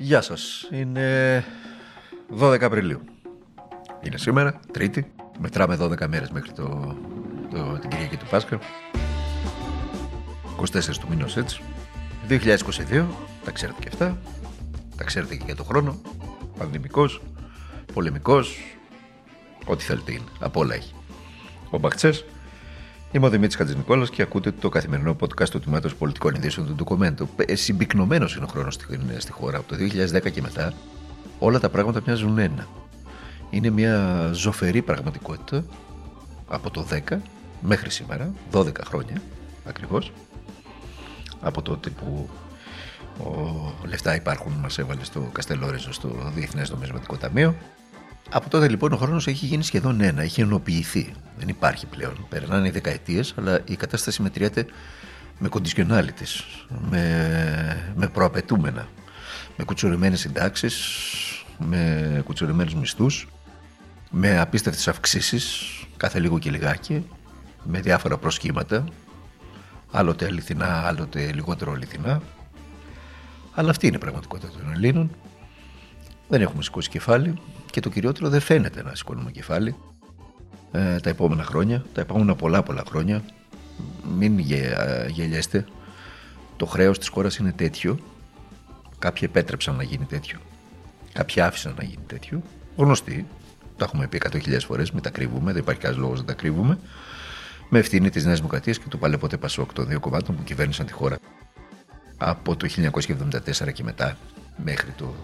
Γεια σας. Είναι 12 Απριλίου. Είναι σήμερα, Τρίτη. Μετράμε 12 μέρες μέχρι το, το, την Κυριακή του Πάσχα. 24 του μήνος έτσι. 2022, τα ξέρετε και αυτά. Τα ξέρετε και για το χρόνο. Πανδημικός, πολεμικός, ό,τι θέλετε είναι. Από όλα έχει. Ο Μπαχτσές, Είμαι ο Δημήτρης Χατζηνικόλας και ακούτε το καθημερινό podcast του Τμήματος Πολιτικών Ειδήσεων του Ντοκουμέντου. Ε, Συμπυκνωμένος είναι ο χρόνος στη, στη χώρα. Από το 2010 και μετά όλα τα πράγματα μοιάζουν ένα. Είναι μια ζωφερή πραγματικότητα από το 10 μέχρι σήμερα, 12 χρόνια ακριβώς. Από τότε που ο, λεφτά υπάρχουν, μας έβαλε στο Καστελόριζο στο Διεθνές Νομισματικό Ταμείο από τότε λοιπόν ο χρόνος έχει γίνει σχεδόν ένα, έχει ενοποιηθεί. Δεν υπάρχει πλέον. Περνάνε οι δεκαετίες, αλλά η κατάσταση μετριέται με conditionalities, με, με προαπαιτούμενα, με κουτσουρημένε συντάξεις, με κουτσουρημένου μισθούς, με απίστευτες αυξήσεις κάθε λίγο και λιγάκι, με διάφορα προσχήματα, άλλοτε αληθινά, άλλοτε λιγότερο αληθινά. Αλλά αυτή είναι η πραγματικότητα των Ελλήνων. Δεν έχουμε σηκώσει κεφάλι, και το κυριότερο δεν φαίνεται να σηκώνουμε κεφάλι ε, τα επόμενα χρόνια, τα επόμενα πολλά πολλά χρόνια. Μην γε, ε, γελιέστε. Το χρέος της χώρας είναι τέτοιο. Κάποιοι επέτρεψαν να γίνει τέτοιο. Κάποιοι άφησαν να γίνει τέτοιο. Γνωστοί. Τα έχουμε πει 100.000 φορές, μην τα κρύβουμε, δεν υπάρχει κανένας λόγος να τα κρύβουμε. Με ευθύνη της Νέας Δημοκρατίας και του Παλαιπότε Πασόκ των δύο κομμάτων που κυβέρνησαν τη χώρα από το 1974 και μετά μέχρι το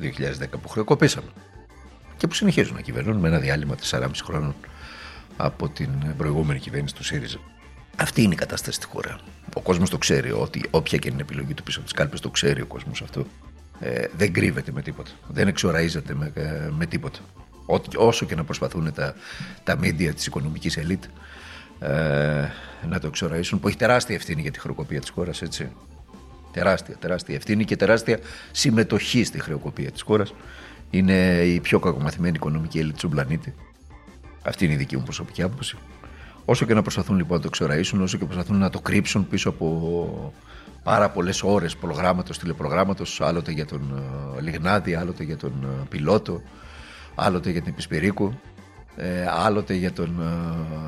2010 που χρεοκοπήσαμε και που συνεχίζουν να κυβερνούν με ένα διάλειμμα 4,5 χρόνων από την προηγούμενη κυβέρνηση του ΣΥΡΙΖΑ. Αυτή είναι η κατάσταση στη χώρα. Ο κόσμος το ξέρει, ότι όποια και είναι η επιλογή του πίσω από τι κάλπε, το ξέρει ο κόσμος αυτό. Ε, δεν κρύβεται με τίποτα. Δεν εξοραίζεται με, ε, με τίποτα. Ό, όσο και να προσπαθούν τα, τα μίντια της οικονομικής ελίτ ε, να το εξοραίσουν, που έχει τεράστια ευθύνη για τη χρεοκοπία της χώρας, έτσι. Τεράστια, τεράστια ευθύνη και τεράστια συμμετοχή στη χρεοκοπία της χώρας είναι η πιο κακομαθημένη οικονομική έλλειψη του πλανήτη. Αυτή είναι η δική μου προσωπική άποψη. Όσο και να προσπαθούν λοιπόν να το εξοραίσουν, όσο και προσπαθούν να το κρύψουν πίσω από πάρα πολλές ώρες προγράμματος, τηλεπρογράμματος, άλλοτε για τον ε, Λιγνάδη, άλλοτε για τον ε, Πιλότο, άλλοτε για την Επισπυρίκου, ε, άλλοτε για τον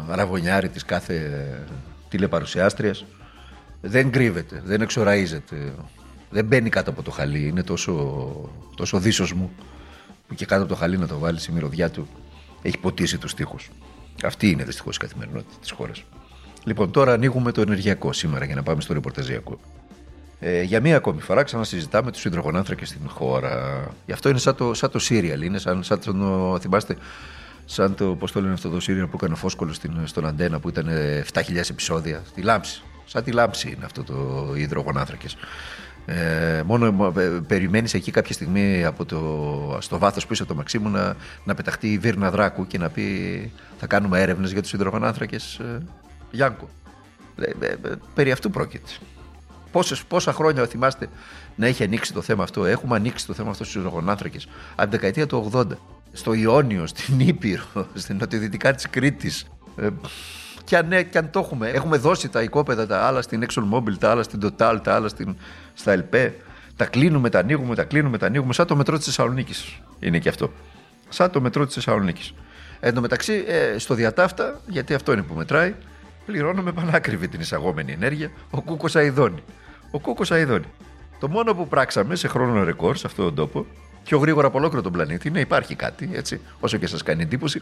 Ραβωνιάρη της κάθε τηλεπαρουσιάστριας. Δεν κρύβεται, δεν εξοραίζεται, δεν μπαίνει κάτω από το χαλί, είναι τόσο, τόσο μου που και κάτω από το χαλί να το βάλεις η μυρωδιά του έχει ποτίσει τους τοίχου. Αυτή είναι δυστυχώς η καθημερινότητα της χώρας. Λοιπόν, τώρα ανοίγουμε το ενεργειακό σήμερα για να πάμε στο ρεπορταζιακό. Ε, για μία ακόμη φορά ξανασυζητάμε τους υδρογονάνθρακες στην χώρα. Γι' αυτό είναι σαν το, σαν το serial. Είναι σαν, σαν το, θυμάστε, σαν το, πώς το λένε αυτό το serial που έκανε ο Φόσκολο στον Αντένα που ήταν 7.000 επεισόδια. Τη λάμψη. Σαν τη λάμψη είναι αυτό το υδρογονάνθρακες. Ε, μόνο ε, περιμένεις εκεί κάποια στιγμή από το, στο βάθος πίσω από το Μαξίμου να, να πεταχτεί η Βίρνα Δράκου και να πει θα κάνουμε έρευνες για τους υδρογονάνθρακες ε, Γιάνκο. Ε, ε, περί αυτού πρόκειται. Πόσες, πόσα χρόνια θυμάστε να έχει ανοίξει το θέμα αυτό; Έχουμε ανοίξει το θέμα αυτό στους υδρογονάνθρακες από την δεκαετία του 80. Στο Ιόνιο, στην Ήπειρο, στην νοτιοδυτικά της Κρήτης. Ε, και αν, και αν το έχουμε, έχουμε δώσει τα οικόπεδα τα άλλα στην ExxonMobil, τα άλλα στην Total, τα άλλα στην, στα ΕΛΠΕ. Τα κλείνουμε, τα ανοίγουμε, τα κλείνουμε, τα ανοίγουμε. Σαν το μετρό της Θεσσαλονίκης είναι και αυτό. Σαν το μετρό της Θεσσαλονίκης. Εν τω μεταξύ, ε, στο διατάφτα, γιατί αυτό είναι που μετράει, πληρώνουμε πανάκριβη την εισαγόμενη ενέργεια, ο Κούκος Αιδόνη. Ο Κούκος Αιδόνη. Το μόνο που πράξαμε σε χρόνο ρεκόρ σε αυτόν τον τόπο, πιο γρήγορα από ολόκληρο τον πλανήτη, είναι υπάρχει κάτι, έτσι, όσο και σας κάνει εντύπωση,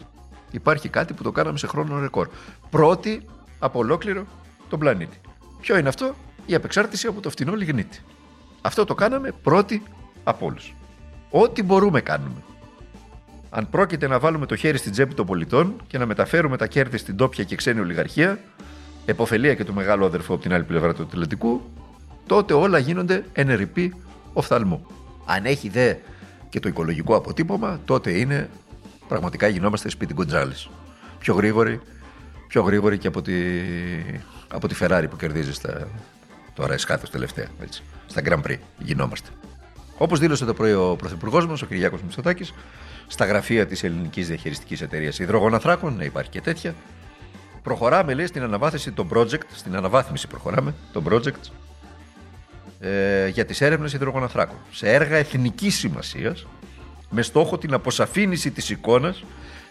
υπάρχει κάτι που το κάναμε σε χρόνο ρεκόρ. Πρώτη από ολόκληρο τον πλανήτη. Ποιο είναι αυτό, η απεξάρτηση από το φτηνό λιγνίτη. Αυτό το κάναμε πρώτη από όλους. Ό,τι μπορούμε κάνουμε. Αν πρόκειται να βάλουμε το χέρι στην τσέπη των πολιτών και να μεταφέρουμε τα κέρδη στην τόπια και ξένη ολιγαρχία, εποφελία και του μεγάλου αδερφού από την άλλη πλευρά του Ατλαντικού, τότε όλα γίνονται ενερυπή οφθαλμού. Αν έχει δε και το οικολογικό αποτύπωμα, τότε είναι πραγματικά γινόμαστε σπίτι Γκοντζάλης. Πιο γρήγοροι, πιο γρήγοροι και από τη, από τη Ferrari που κερδίζεις στα, τώρα εσχάθο τελευταία, έτσι, στα Grand Prix γινόμαστε. Όπως δήλωσε το πρωί ο Πρωθυπουργός μας, ο Κυριάκος Μητσοτάκης, στα γραφεία της ελληνικής διαχειριστικής εταιρείας Υδρογοναθράκων, να υπάρχει και τέτοια, προχωράμε λέει στην αναβάθμιση των project, στην αναβάθμιση προχωράμε των project ε, για τις έρευνες υδρογοναθράκων σε έργα εθνικής σημασίας με στόχο την αποσαφήνιση της εικόνας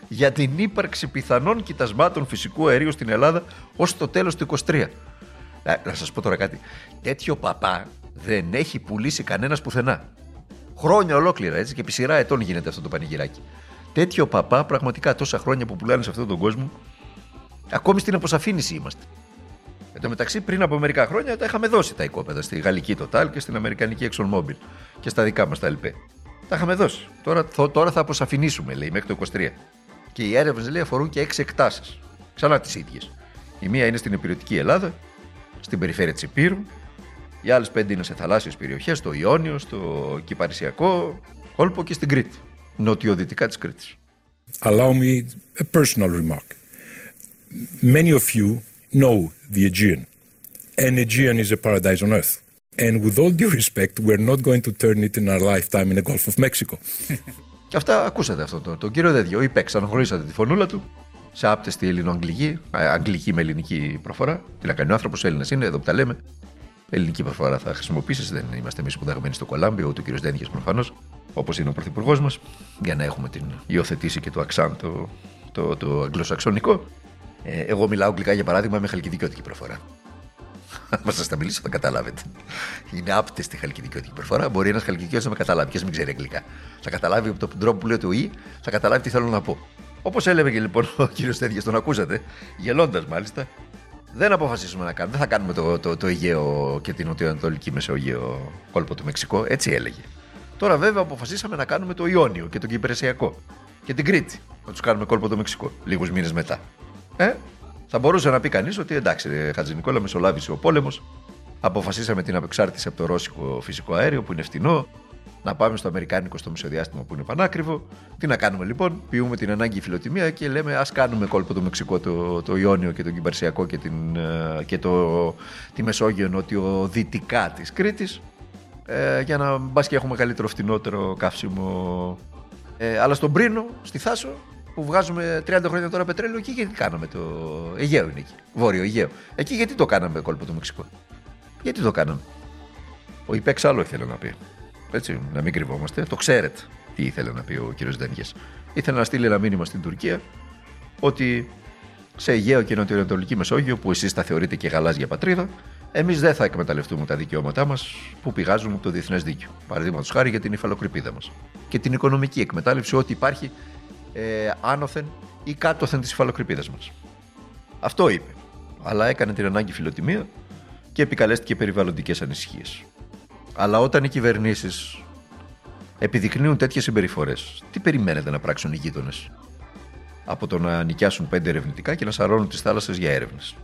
για την ύπαρξη πιθανών κοιτασμάτων φυσικού αερίου στην Ελλάδα ως το τέλος του 23. Να, να σας πω τώρα κάτι. Τέτοιο παπά δεν έχει πουλήσει κανένας πουθενά. Χρόνια ολόκληρα έτσι και επί σειρά ετών γίνεται αυτό το πανηγυράκι. Τέτοιο παπά πραγματικά τόσα χρόνια που πουλάνε σε αυτόν τον κόσμο ακόμη στην αποσαφήνιση είμαστε. Εν τω μεταξύ, πριν από μερικά χρόνια τα είχαμε δώσει τα οικόπεδα στη γαλλική Total και στην αμερικανική ExxonMobil και στα δικά μας τα ΛΠ. Τα είχαμε δώσει. Τώρα, τώρα θα αποσαφηνίσουμε, λέει, μέχρι το 23. Και οι έρευνες λέει αφορούν και έξι εκτάσεις. Ξανά τις ίδιες. Η μία είναι στην υπηρετική Ελλάδα, στην περιφέρεια της Υπήρου. Οι άλλες πέντε είναι σε θαλάσσιες περιοχές, στο Ιόνιο, στο Κυπαρισιακό κόλπο και στην Κρήτη. Νοτιοδυτικά της Κρήτης. Allow me a personal remark. Many of you know the Aegean, and Aegean is a paradise on earth. And with all due respect, we're not going to turn it in our lifetime in the Gulf of Mexico. Και αυτά ακούσατε αυτό το, τον κύριο Δέδιο. Είπε, ξαναχωρήσατε τη φωνούλα του σε άπτεστη ελληνοαγγλική, αγγλική με ελληνική προφορά. Τι να κάνει ο άνθρωπος, Έλληνας είναι, εδώ που τα λέμε. Ελληνική προφορά θα χρησιμοποιήσεις. Δεν είμαστε εμείς σπουδαγμένοι στο Κολάμπιο, ούτε ο κύριος Δένιχε προφανώς, όπως είναι ο πρωθυπουργός μας, για να έχουμε την υιοθετήσει και το αξάν το, το, το αγγλοσαξονικό. Ε, εγώ μιλάω αγγλικά για παράδειγμα με χαλκιδικιώτικη προφορά. Αν σα τα μιλήσω, θα καταλάβετε. Είναι άπτεστη χαλκιδικιώτικη προφορά. Μπορεί ένας χαλκιδικιώτη να με καταλάβει και μην ξέρει αγγλικά. Θα καταλάβει από τον τρόπο που λέω το «η», θα καταλάβει τι θέλω να πω. Όπως έλεγε και λοιπόν ο κύριος Τέτοια, τον ακούσατε, γελώντας μάλιστα, δεν αποφασίσουμε να κάνουμε. Δεν θα κάνουμε το, το, το Αιγαίο και την Νοτιοανατολική Μεσόγειο κόλπο του Μεξικό. Έτσι έλεγε. Τώρα βέβαια αποφασίσαμε να κάνουμε το Ιόνιο και τον Κυπρεσιακό και την Κρήτη. Να τους κάνουμε κόλπο του Μεξικό λίγους μήνες μετά. Ε, θα μπορούσε να πει κανείς ότι εντάξει, Χατζη Νικόλα, μεσολάβησε ο πόλεμος. Αποφασίσαμε την απεξάρτηση από το ρώσικο φυσικό αέριο που είναι φτηνό. Να πάμε στο Αμερικάνικο στο μισοδιάστημα που είναι πανάκριβο. Τι να κάνουμε λοιπόν, ποιούμε την ανάγκη φιλοτιμία και λέμε ας κάνουμε κόλπο το Μεξικό, το, το Ιόνιο και τον Κυπαρσιακό και, την, ε, και το, τη Μεσόγειο νότιο-δυτικά της Κρήτης. Ε, για να μπας και έχουμε καλύτερο φτηνότερο καύσιμο. Ε, αλλά στον Πρίνο, στη Θάσο, που βγάζουμε 30 χρόνια τώρα πετρέλαιο, εκεί γιατί κάναμε το. Αιγαίο είναι εκεί. Βόρειο Αιγαίο. Εκεί γιατί το κάναμε κόλπο το Μεξικό. Γιατί το κάναμε; Ο Ιπέξ άλλο ήθελε να πει. Έτσι, να μην κρυβόμαστε. Το ξέρετε τι ήθελε να πει ο κύριος Δένγε. Ήθελε να στείλει ένα μήνυμα στην Τουρκία ότι σε Αιγαίο και Νοτιοανατολική Μεσόγειο, που εσείς τα θεωρείτε και γαλάζια πατρίδα, εμείς δεν θα εκμεταλλευτούμε τα δικαιώματά μας που πηγάζουν από το διεθνές δίκαιο. Παραδείγματος χάρη για την υφαλοκρηπίδα μας. Και την οικονομική εκμετάλλευση, ό,τι υπάρχει ε, άνωθεν ή κάτωθεν τη υφαλοκρηπίδα μας. Αυτό είπε. Αλλά έκανε την ανάγκη φιλοτιμία και επικαλέστηκε περιβαλλοντικές ανησυχίες. Αλλά όταν οι κυβερνήσεις επιδεικνύουν τέτοιες συμπεριφορές, τι περιμένετε να πράξουν οι γείτονες; Από το να νοικιάσουν πέντε ερευνητικά και να σαρώνουν τις θάλασσες για έρευνες.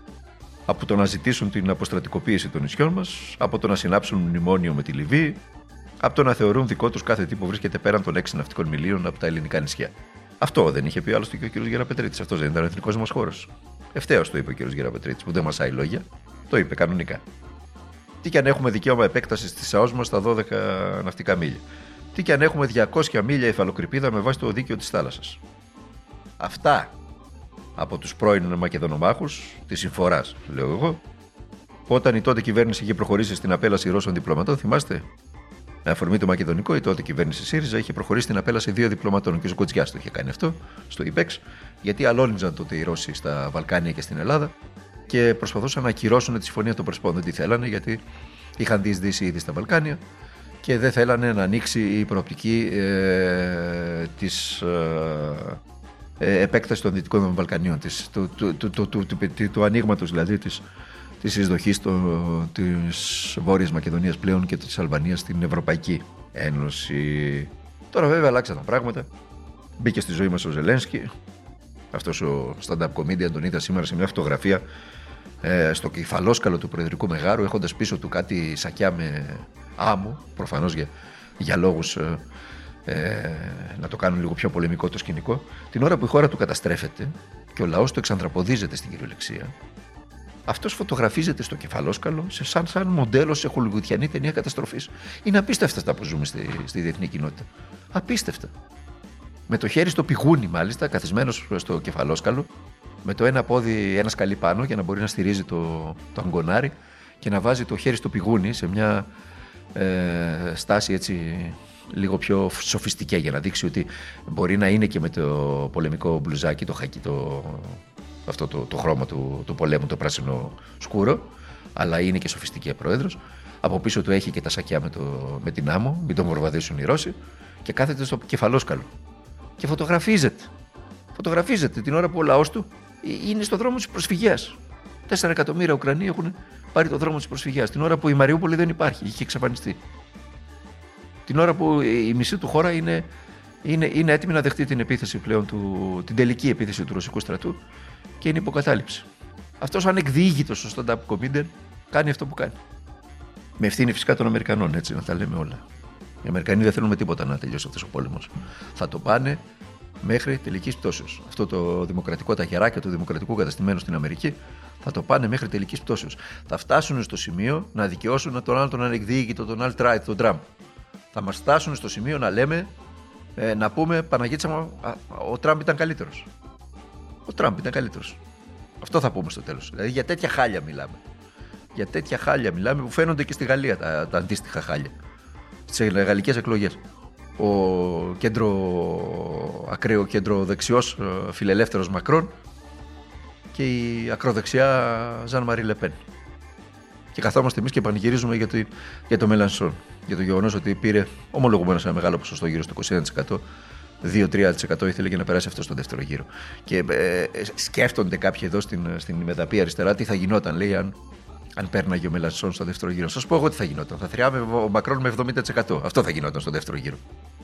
Από το να ζητήσουν την αποστρατικοποίηση των νησιών μας, από το να συνάψουν μνημόνιο με τη Λιβύη, από το να θεωρούν δικό τους κάθε τι που βρίσκεται πέραν των έξι ναυτικών μιλίων από τα ελληνικά νησιά. Αυτό δεν είχε πει άλλωστε και ο κ. Γεραπετρίτης. Αυτός δεν ήταν ο εθνικός μας χώρος. Ευθέω το είπε ο κ. Γεραπετρίτης, που δεν μασάει λόγια. Το είπε κανονικά. Τι και αν έχουμε δικαίωμα επέκτασης της ΑΟΣ μας στα 12 ναυτικά μίλια. Τι και αν έχουμε 200 μίλια υφαλοκρηπίδα με βάση το δίκαιο της θάλασσας. Αυτά από τους πρώην Μακεδονομάχους της συμφοράς, λέω εγώ, όταν η τότε κυβέρνηση είχε προχωρήσει στην απέλαση Ρώσων διπλωματών, θυμάστε, με αφορμή το μακεδονικό, η τότε κυβέρνηση ΣΥΡΙΖΑ είχε προχωρήσει στην απέλαση δύο διπλωματών. Και ο Κοτσιά το είχε κάνει αυτό στο ΙΠΕΞ, γιατί αλώνιζαν τότε οι Ρώσοι στα Βαλκάνια και στην Ελλάδα και προσπαθούσαν να ακυρώσουν τη συμφωνία των Πρεσπών. Δεν τη θέλανε, γιατί είχαν διεισδύσει ήδη στα Βαλκάνια και δεν θέλανε να ανοίξει η προοπτική ε, της ε, επέκταση των Δυτικών Βαλκανίων, της, του, του, του, του, του, του, του ανοίγματο δηλαδή της της εισδοχής το, της Βόρειας Μακεδονίας πλέον και της Αλβανίας στην Ευρωπαϊκή Ένωση. Τώρα βέβαια αλλάξαν τα πράγματα. Μπήκε στη ζωή μας ο Ζελένσκι. Αυτός ο stand-up comedian τον είδα σήμερα σε μια φωτογραφία ε, στο κεφαλόσκαλο του Προεδρικού Μεγάρου έχοντας πίσω του κάτι σακιά με άμμο, προφανώς για, για λόγους ε, ε, να το κάνουν λίγο πιο πολεμικό το σκηνικό. Την ώρα που η χώρα του καταστρέφεται και ο λαός του εξανθρωποδίζεται στην κυριολεξία αυτός φωτογραφίζεται στο κεφαλόσκαλο σε σαν, σαν μοντέλο σε χολιγουτιανή ταινία καταστροφής. Είναι απίστευτα αυτά που ζούμε στη, στη διεθνή κοινότητα. Απίστευτα. Με το χέρι στο πηγούνι, μάλιστα, καθισμένος στο κεφαλόσκαλο, με το ένα πόδι ένα σκαλί πάνω για να μπορεί να στηρίζει το, το αγκονάρι και να βάζει το χέρι στο πηγούνι σε μια ε, στάση έτσι λίγο πιο σοφιστική για να δείξει ότι μπορεί να είναι και με το πολεμικό μπλουζάκι, το χακί, το, αυτό το, το χρώμα του, του πολέμου, το πράσινο σκούρο, αλλά είναι και σοφιστική πρόεδρος. Από πίσω του έχει και τα σακιά με, το, με την άμμο, μην τον βορβαδίσουν οι Ρώσοι και κάθεται στο κεφαλόσκαλο. Και φωτογραφίζεται. Φωτογραφίζεται την ώρα που ο λαός του είναι στο δρόμο της προσφυγιάς. Τέσσερα εκατομμύρια Ουκρανοί έχουν πάρει το δρόμο της προσφυγιάς. Την ώρα που η Μαριούπολη δεν υπάρχει, είχε εξαφανιστεί. Την ώρα που η μισή του χώρα είναι, είναι, είναι έτοιμη να δεχτεί την επίθεση πλέον, του, την τελική επίθεση του ρωσικού στρατού και είναι υποκατάληψη. Αυτός ανεκδίγητο ο stand-up comedian κάνει αυτό που κάνει. Με ευθύνη φυσικά των Αμερικανών, έτσι να τα λέμε όλα. Οι Αμερικανοί δεν θέλουν με τίποτα να τελειώσει αυτός ο πόλεμος. Θα το πάνε μέχρι τελικής πτώσεως. Αυτό το δημοκρατικό ταχεράκι του δημοκρατικού καταστημένου στην Αμερική θα το πάνε μέχρι τελικής πτώσεως. Θα φτάσουν στο σημείο να δικαιώσουν τον άλλον τον ανεκδίκητο, τον alt-right, τον Τραμπ. Θα μας φτάσουν στο σημείο να λέμε, ε, να πούμε Παναγίτσα ο Τραμπ ήταν καλύτερος. Ο Τραμπ ήταν καλύτερος. Αυτό θα πούμε στο τέλος. Δηλαδή για τέτοια χάλια μιλάμε. Για τέτοια χάλια μιλάμε που φαίνονται και στη Γαλλία τα, τα αντίστοιχα χάλια. Στις γαλλικές εκλογές ο κέντρο, ακραίο κέντρο δεξιός ε, φιλελεύθερος Μακρόν και η ακροδεξιά Ζαν Μαρί Λεπέν. Και καθόμαστε εμείς και πανηγυρίζουμε για το, για το Μελανσόν. Για το γεγονός ότι πήρε ομολογουμένως ένα μεγάλο ποσοστό γύρω στο 21%. 2-3% ήθελε και να περάσει αυτό στο δεύτερο γύρο. Και ε, σκέφτονται κάποιοι εδώ στην, στην Μεδαπή αριστερά τι θα γινόταν, λέει, αν, αν πέρναγε ο Μελανσόν στο δεύτερο γύρο. Σας πω εγώ τι θα γινόταν. Θα θριάμε ο Μακρόν με 70%. Αυτό θα γινόταν στο δεύτερο γύρο.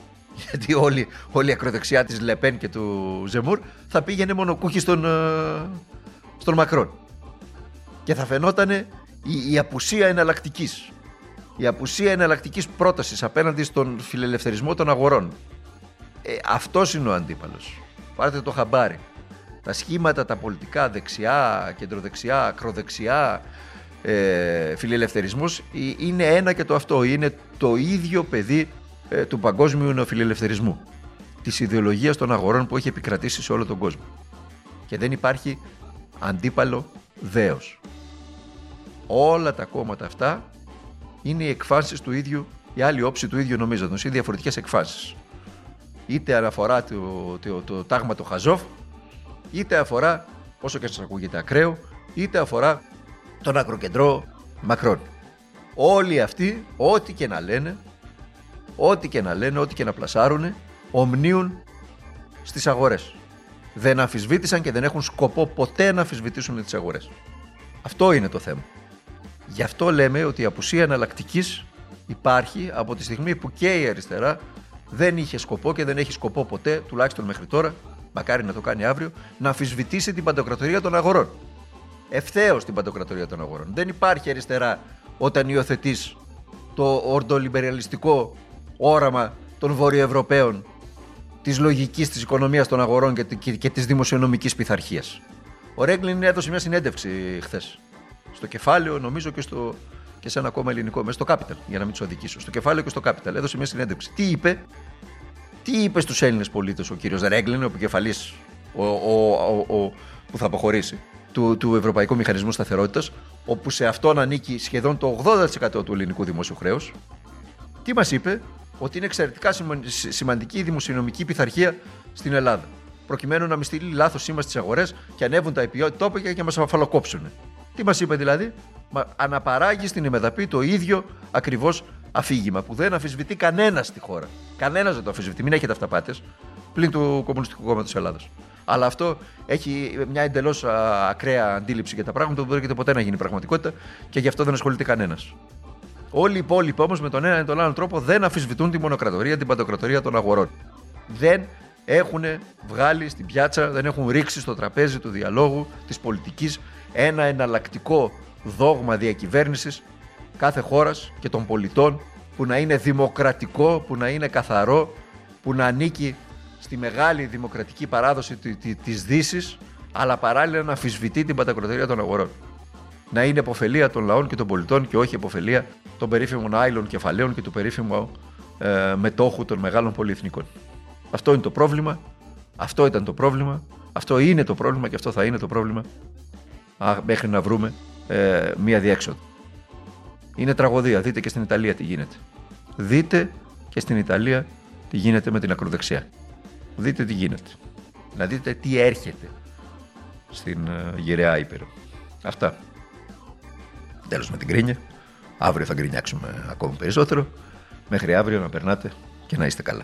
Γιατί όλη, όλη η ακροδεξιά της Λεπέν και του Ζεμούρ θα πήγαινε μονοκούχη στον, ε, στον Μακρόν. Και θα φαινόταν η, η απουσία εναλλακτικής. Η απουσία εναλλακτικής πρότασης απέναντι στον φιλελευθερισμό των αγορών. Ε, Αυτός είναι ο αντίπαλος. Πάρτε το χαμπάρι. Τα σχήματα, τα πολιτικά, δεξιά, κεντροδεξιά, ακροδεξιά, ε, φιλελευθερισμούς είναι ένα και το αυτό. Είναι το ίδιο παιδί ε, του παγκόσμιου νεοφιλελευθερισμού. Της ιδεολογίας των αγορών που έχει επικρατήσει σε όλο τον κόσμο. Και δεν υπάρχει αντίπαλο δέος. Όλα τα κόμματα αυτά είναι οι εκφάνσεις του ίδιου, η άλλη όψη του ίδιου νομίζοντος, ή διαφορετικές εκφάνσεις. Είτε αναφορά το, το, το, τάγμα το Χαζόφ, είτε αφορά, όσο και σας ακούγεται ακραίο, είτε αφορά τον ακροκεντρό Μακρόν. Όλοι αυτοί, ό,τι και να λένε, ό,τι και να λένε, ό,τι και να πλασάρουν, ομνίουν στις αγορές. Δεν αμφισβήτησαν και δεν έχουν σκοπό ποτέ να αμφισβητήσουν τις αγορές. Αυτό είναι το θέμα. Γι' αυτό λέμε ότι η απουσία εναλλακτικής υπάρχει από τη στιγμή που και η αριστερά δεν είχε σκοπό και δεν έχει σκοπό ποτέ, τουλάχιστον μέχρι τώρα, μακάρι να το κάνει αύριο, να αμφισβητήσει την παντοκρατορία των αγορών. Ευθέως την παντοκρατορία των αγορών. Δεν υπάρχει αριστερά όταν υιοθετείς το ορντολιμπεριαλιστικό όραμα των Βορειοευρωπαίων της λογικής της οικονομίας των αγορών και, και, και της δημοσιονομικής πειθαρχίας. Ο Ρέγκλιν έδωσε μια συνέντευξη χθες. Στο κεφάλαιο, νομίζω και, στο, και σε ένα ακόμα ελληνικό, μέσα στο Capital, για να μην τους αδικήσω. Στο κεφάλαιο και στο Capital. Έδωσε μια συνέντευξη. Τι είπε, τι είπε στους Έλληνες πολίτες ο κύριος Ρέγκλιν, ο επικεφαλής ο, ο, ο, που θα αποχωρήσει του, του Ευρωπαϊκού Μηχανισμού Σταθερότητας, όπου σε αυτόν ανήκει σχεδόν το 80% του ελληνικού δημόσιου χρέους. Τι μας είπε, ότι είναι εξαιρετικά σημαντική η δημοσιονομική πειθαρχία στην Ελλάδα. Προκειμένου να μην στείλει λάθος σήμα στις αγορές και ανέβουν τα τόπια και μας αφαλοκόψουν. Τι μας είπε δηλαδή, μα αναπαράγει στην Εμεδαπή το ίδιο ακριβώς αφήγημα που δεν αμφισβητεί κανένα στη χώρα. Κανένας δεν το αμφισβητεί. Μην έχετε αυταπάτες πλην του Κομμουνιστικού Κόμματος Ελλάδας. Αλλά αυτό έχει μια εντελώς ακραία αντίληψη για τα πράγματα που δεν πρόκειται ποτέ να γίνει πραγματικότητα και γι' αυτό δεν ασχολείται κανένας. Όλοι οι υπόλοιποι όμως με τον ένα ή τον άλλο τρόπο δεν αφισβητούν τη μονοκρατορία, την παντοκρατορία των αγορών. Δεν έχουν βγάλει στην πιάτσα, δεν έχουν ρίξει στο τραπέζι του διαλόγου της πολιτικής ένα εναλλακτικό δόγμα διακυβέρνησης κάθε χώρας και των πολιτών που να είναι δημοκρατικό, που να είναι καθαρό, που να ανήκει στη μεγάλη δημοκρατική παράδοση της δύσης, αλλά παράλληλα να αφισβητεί την παντοκρατορία των αγορών να είναι υποφελία των λαών και των πολιτών και όχι υποφελία των περίφημων άειλων κεφαλαίων και του περίφημου ε, μετόχου των μεγάλων πολυεθνικών. Αυτό είναι το πρόβλημα. Αυτό ήταν το πρόβλημα. Αυτό είναι το πρόβλημα και αυτό θα είναι το πρόβλημα μέχρι να βρούμε ε, μία διέξοδο. Είναι τραγωδία. Δείτε και στην Ιταλία τι γίνεται. Δείτε και στην Ιταλία τι γίνεται με την ακροδεξιά. Δείτε τι γίνεται. Να δείτε τι έρχεται στην uh, γυραιά Ήπειρο. Αυτά. Τέλος με την κρίνια. Αύριο θα γκρινιάξουμε ακόμη περισσότερο. Μέχρι αύριο να περνάτε και να είστε καλά.